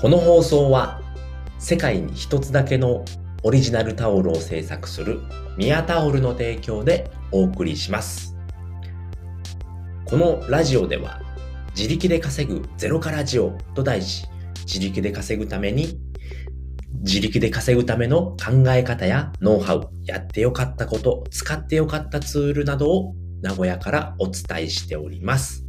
この放送は世界に一つだけのオリジナルタオルを制作するミヤタオルの提供でお送りします。このラジオでは自力で稼ぐゼロからジオと題し自力で稼ぐために自力で稼ぐための考え方やノウハウ、やってよかったこと、使ってよかったツールなどを名古屋からお伝えしております。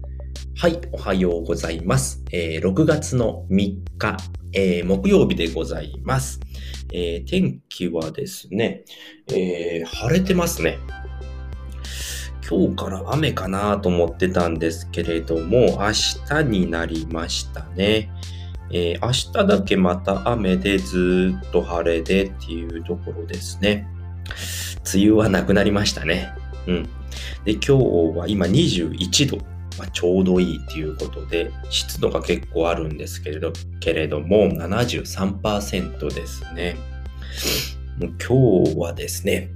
はい、おはようございます。えー、6月の3日、えー、木曜日でございます。えー、天気はですね、え、晴れてますね。今日から雨かなと思ってたんですけれども、明日になりましたね。え、明日だけまた雨でずっと晴れでっていうところですね。梅雨はなくなりましたね。うん。で、今日は今21度。まあ、ちょうどいいっていうことで、湿度が結構あるんですけれど、けれども、73%ですね。もう今日はですね、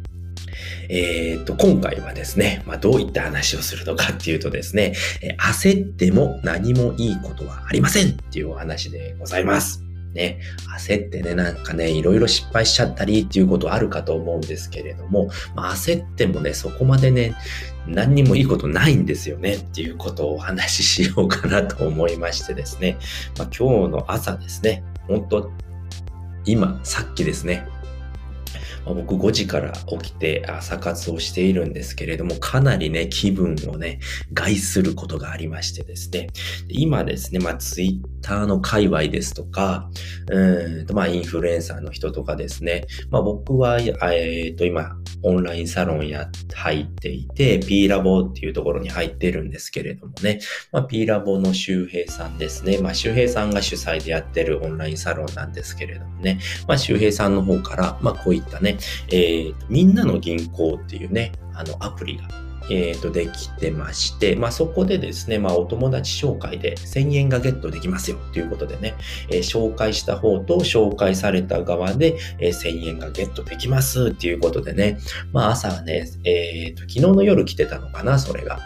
えっ、と、今回はですね、まあ、どういった話をするのかっていうとですね、焦っても何もいいことはありませんっていうお話でございます。ね、焦ってね、なんかね、いろいろ失敗しちゃったりっていうことあるかと思うんですけれども、まあ、焦ってもね、そこまでね、何にもいいことないんですよねっていうことをお話ししようかなと思いましてですね、まあ、今日の朝ですね、本当今、さっきですね、僕5時から起きて朝活をしているんですけれども、かなりね、気分をね、害することがありましてですね、今ですね、まあ、ツイッターの界隈ですとか、うん、まあ、インフルエンサーの人とかですね、まあ、僕は、えっ、と、今、オンラインサロンや、入っていて、P ラボっていうところに入ってるんですけれどもね、まあ、P ラボの周平さんですね、まあ、周平さんが主催でやってるオンラインサロンなんですけれどもね、まあ、周平さんの方から、まあ、こういったね、えー、みんなの銀行っていうね、あの、アプリがえっ、ー、と、できてまして、まあ、そこでですね、まあ、お友達紹介で1000円がゲットできますよということでね、えー、紹介した方と紹介された側で、えー、1000円がゲットできますっていうことでね、まあ、朝ね、えっ、と、昨日の夜来てたのかな、それが。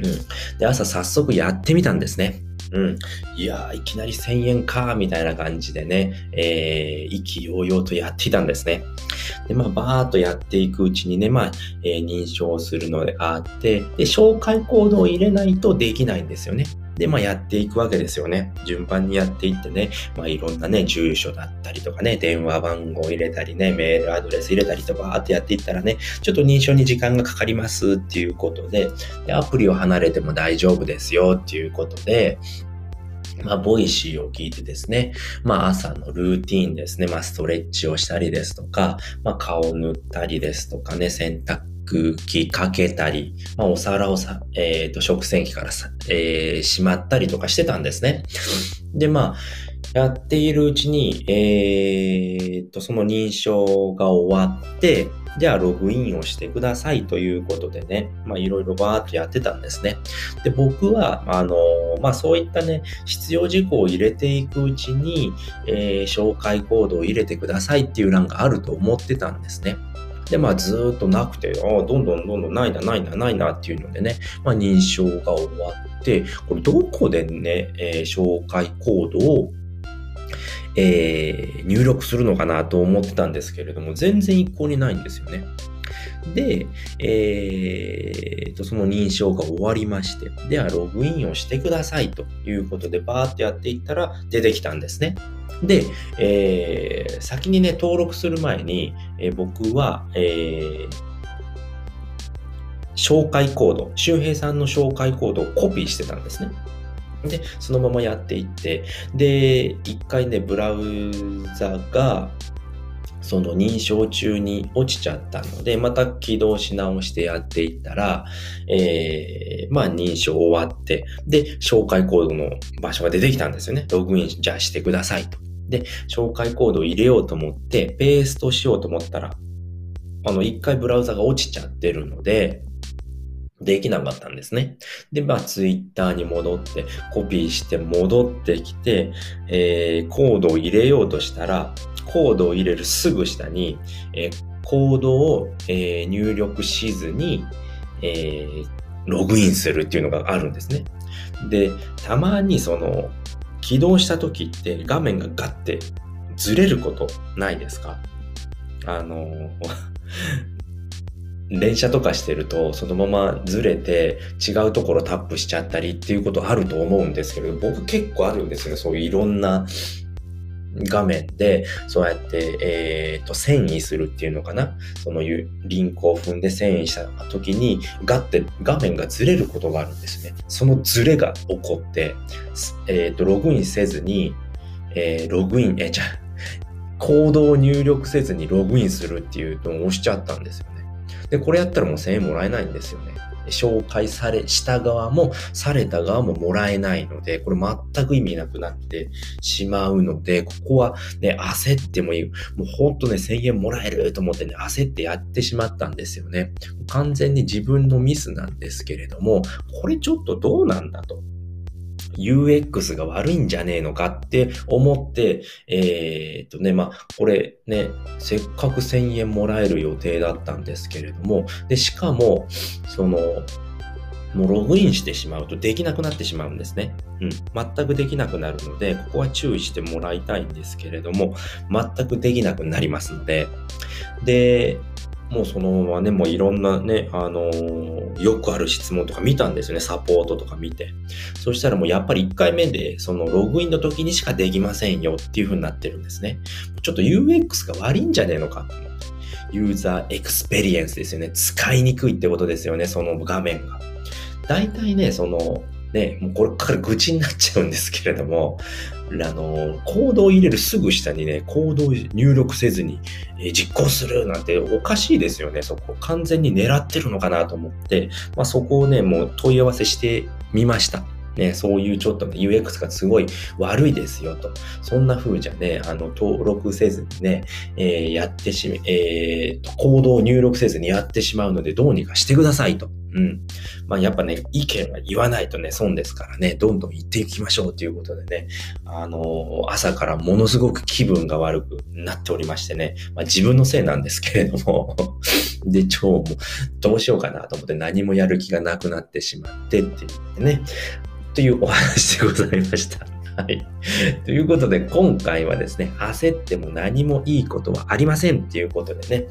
うん。で、朝早速やってみたんですね。うん。いやー、いきなり1000円か、みたいな感じでね、えー、意気揚々とやっていたんですね。で、まあ、バーっとやっていくうちにね、まあ、えー、認証するのであって、で、紹介コードを入れないとできないんですよね。で、まあ、やっていくわけですよね。順番にやっていってね、まあ、いろんなね、住所だったりとかね、電話番号入れたりね、メールアドレス入れたりとか、あってやっていったらね、ちょっと認証に時間がかかりますっていうことで、でアプリを離れても大丈夫ですよっていうことで、まあ、ボイシーを聞いてですね、まあ、朝のルーティーンですね、まあ、ストレッチをしたりですとか、まあ、顔を塗ったりですとかね、洗濯機かけたり、まあ、お皿をさ、えっ、ー、と、食洗機からさ、えー、しまったりとかしてたんですね。で、まあ、やっているうちに、えっ、ー、と、その認証が終わって、じゃあログインをしてくださいということでね、まあいろいろバーっとやってたんですね。で、僕は、あの、まあそういったね、必要事項を入れていくうちに、えー、紹介コードを入れてくださいっていう欄があると思ってたんですね。で、まあずっとなくて、ああ、どんどんどんどんないな、ないな、ないなっていうのでね、まあ認証が終わって、これどこでね、えー、紹介コードをえー、入力するのかなと思ってたんですけれども、全然一向にないんですよね。で、えー、と、その認証が終わりまして、ではログインをしてくださいということで、バーってやっていったら出てきたんですね。で、えー、先にね、登録する前に、えー、僕は、えー、紹介コード、周平さんの紹介コードをコピーしてたんですね。で、そのままやっていって、で、一回ね、ブラウザが、その認証中に落ちちゃったので、また起動し直してやっていったら、えー、まあ認証終わって、で、紹介コードの場所が出てきたんですよね。ログインじゃあしてくださいと。で、紹介コードを入れようと思って、ペーストしようと思ったら、あの、一回ブラウザが落ちちゃってるので、できなかったんですね。で、まあ、ツイッターに戻って、コピーして戻ってきて、えー、コードを入れようとしたら、コードを入れるすぐ下に、えー、コードを、えー、入力しずに、えー、ログインするっていうのがあるんですね。で、たまにその、起動した時って画面がガッてずれることないですか？あの、連射とかしてるとそのままずれて違うところタップしちゃったりっていうことあると思うんですけど僕結構あるんですよそういういろんな画面で、そうやって、えっ、ー、と、遷移するっていうのかなそのリンクを踏んで遷移した時に、ガッて画面がずれることがあるんですね。そのずれが起こって、えっ、ー、と、ログインせずに、えー、ログイン、えじゃコードを入力せずにログインするっていうのを押しちゃったんですよね。で、これやったらもう1000円もらえないんですよね。紹介され、した側も、された側ももらえないので、これ全く意味なくなってしまうので、ここはね、焦ってもいい。もうほんとね、1000円もらえると思ってね、焦ってやってしまったんですよね。完全に自分のミスなんですけれども、これちょっとどうなんだと。UX が悪いんじゃねえのかって思って、えー、っとね、まあ、これね、せっかく1000円もらえる予定だったんですけれども、で、しかも、その、もうログインしてしまうとできなくなってしまうんですね。うん。全くできなくなるので、ここは注意してもらいたいんですけれども、全くできなくなりますので、で、もうそのままね、もういろんなね、あのー、よくある質問とか見たんですよね、サポートとか見て。そしたらもうやっぱり1回目で、そのログインの時にしかできませんよっていう風になってるんですね。ちょっと UX が悪いんじゃねえのかと思って。 user experience ですよね。使いにくいってことですよね、その画面が。大体ね、その、ね、もうこれから愚痴になっちゃうんですけれども、あの、コードを入れるすぐ下にね、コードを入力せずに、え実行するなんておかしいですよね。そこ完全に狙ってるのかなと思って、まあ、そこをね、もう問い合わせしてみました。ね、そういうちょっとね、UX がすごい悪いですよと。そんな風じゃね、あの、登録せずにね、えー、やってし、えー、コードを入力せずにやってしまうので、どうにかしてくださいと。うん。まあやっぱね、意見は言わないとね、損ですからね、どんどん言っていきましょうということでね、あのー、朝からものすごく気分が悪くなっておりましてね、まあ自分のせいなんですけれども で、超もう、どうしようかなと思って何もやる気がなくなってしまってって言ってね、というお話でございました。はい。ということで、今回はですね、焦っても何もいいことはありませんっていうことでね、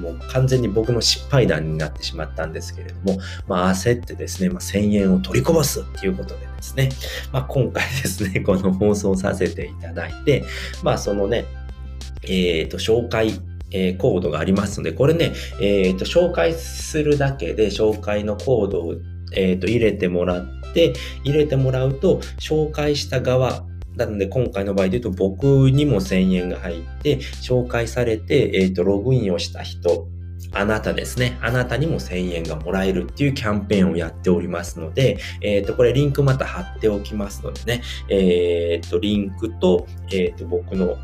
もう完全に僕の失敗談になってしまったんですけれども、まあ焦ってですね、まあ、1000円を取りこぼすっていうことでですね、まあ今回ですね、この放送させていただいて、まあそのね、えっ、ー、と、紹介えー、コードがありますので、これね、えっ、ー、と、紹介するだけで紹介のコードを、えっ、ー、と、入れてもらっで、入れてもらうと、紹介した側、なので、今回の場合で言うと、僕にも1000円が入って、紹介されて、えっ、ー、と、ログインをした人、あなたですね。あなたにも1000円がもらえるっていうキャンペーンをやっておりますので、えっ、ー、と、これリンクまた貼っておきますのでね、えっ、ー、と、リンクと、えっ、と、僕の、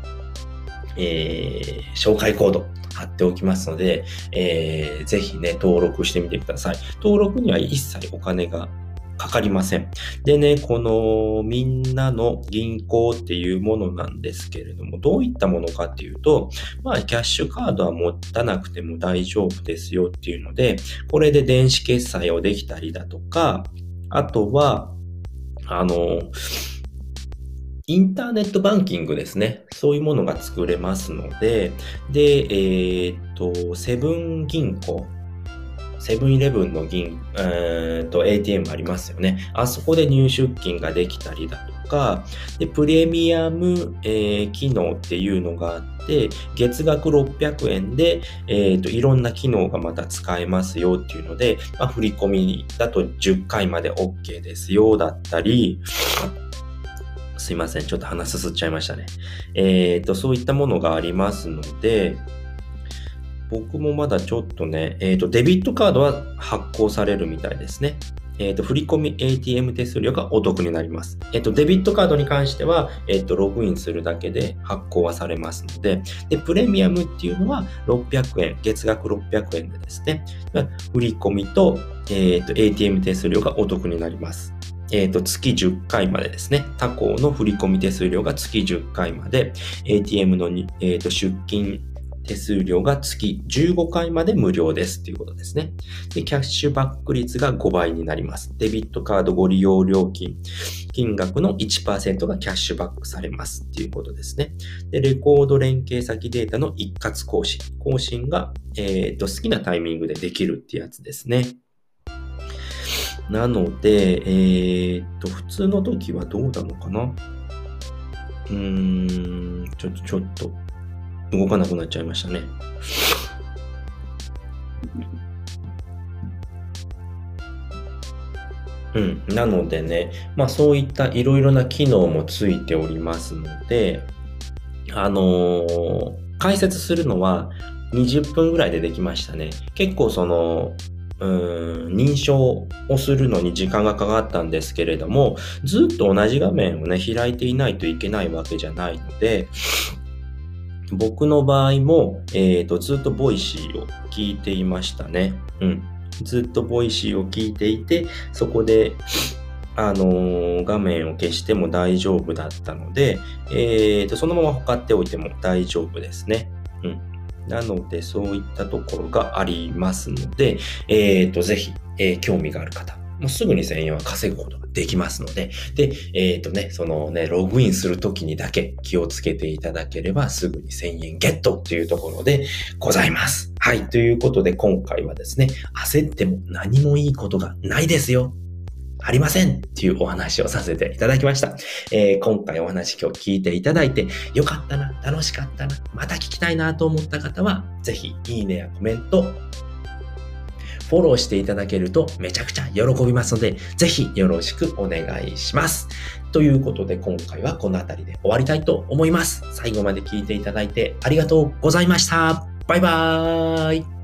え紹介コード、貼っておきますので、えー、ぜひね、登録してみてください。登録には一切お金がかかりません。でね、このみんなの銀行っていうものなんですけれども、どういったものかっていうと、まあ、キャッシュカードは持たなくても大丈夫ですよっていうので、これで電子決済をできたりだとか、あとは、あの、インターネットバンキングですね。そういうものが作れますので、で、えっ、と、セブン銀行。セブンイレブンの銀、えー、と ATM ありますよね。あそこで入出金ができたりだとか、でプレミアム、えー、機能っていうのがあって、月額600円で、えーと、いろんな機能がまた使えますよっていうので、まあ、振り込みだと10回まで OK ですよだったり、すいません。ちょっと鼻すすっちゃいましたね。えっ、ー、と、そういったものがありますので、僕もまだちょっとね、えっ、ー、と、デビットカードは発行されるみたいですね。えっ、ー、と、振込 ATM 手数料がお得になります。えっ、ー、と、デビットカードに関しては、えっ、と、ログインするだけで発行はされますので、で、プレミアムっていうのは600円、月額600円でですね、振込と、えっ、と、ATM 手数料がお得になります。えっ、と、月10回までですね。他行の振込手数料が月10回まで、ATM の、えっ、と、出金手数料が月15回まで無料ですっていうことですね。で、キャッシュバック率が5倍になります。デビットカードご利用料金、金額の1%がキャッシュバックされますっていうことですね。で、レコード連携先データの一括更新。更新が、えっ、ー、と、好きなタイミングでできるってやつですね。なので、えっ、と、普通の時はどうなのかな？うーん、ちょっと、ちょっと、動かなくなっちゃいましたね。うん。なのでね、まあそういったいろいろな機能もついておりますので、あのー、解説するのは20分ぐらいでできましたね。結構その、うん、認証をするのに時間がかかったんですけれども、ずっと同じ画面をね、開いていないといけないわけじゃないので、僕の場合も、えっ、ー、と、ずっとボイシーを聞いていましたね。うん。ずっとボイシーを聞いていて、そこで、あのー、画面を消しても大丈夫だったので、えっ、ー、と、そのままほっておいても大丈夫ですね。うん。なので、そういったところがありますので、えっ、ー、と、ぜひ、えー、興味がある方、もうすぐに1000円は稼ぐことができますので、で、えっ、ー、とね、そのね、ログインするときにだけ気をつけていただければ、すぐに1000円ゲットっていうところでございます。はい。ということで、今回はですね、焦っても何もいいことがないですよありませんっていうお話をさせていただきました。えー、今回お話今日聞いていただいて、よかったな、楽しかったな、また聞きたいなと思った方は、ぜひいいねやコメント、フォローしていただけるとめちゃくちゃ喜びますので、ぜひよろしくお願いします。ということで今回はこの辺りで終わりたいと思います。最後まで聞いていただいてありがとうございました。バイバーイ。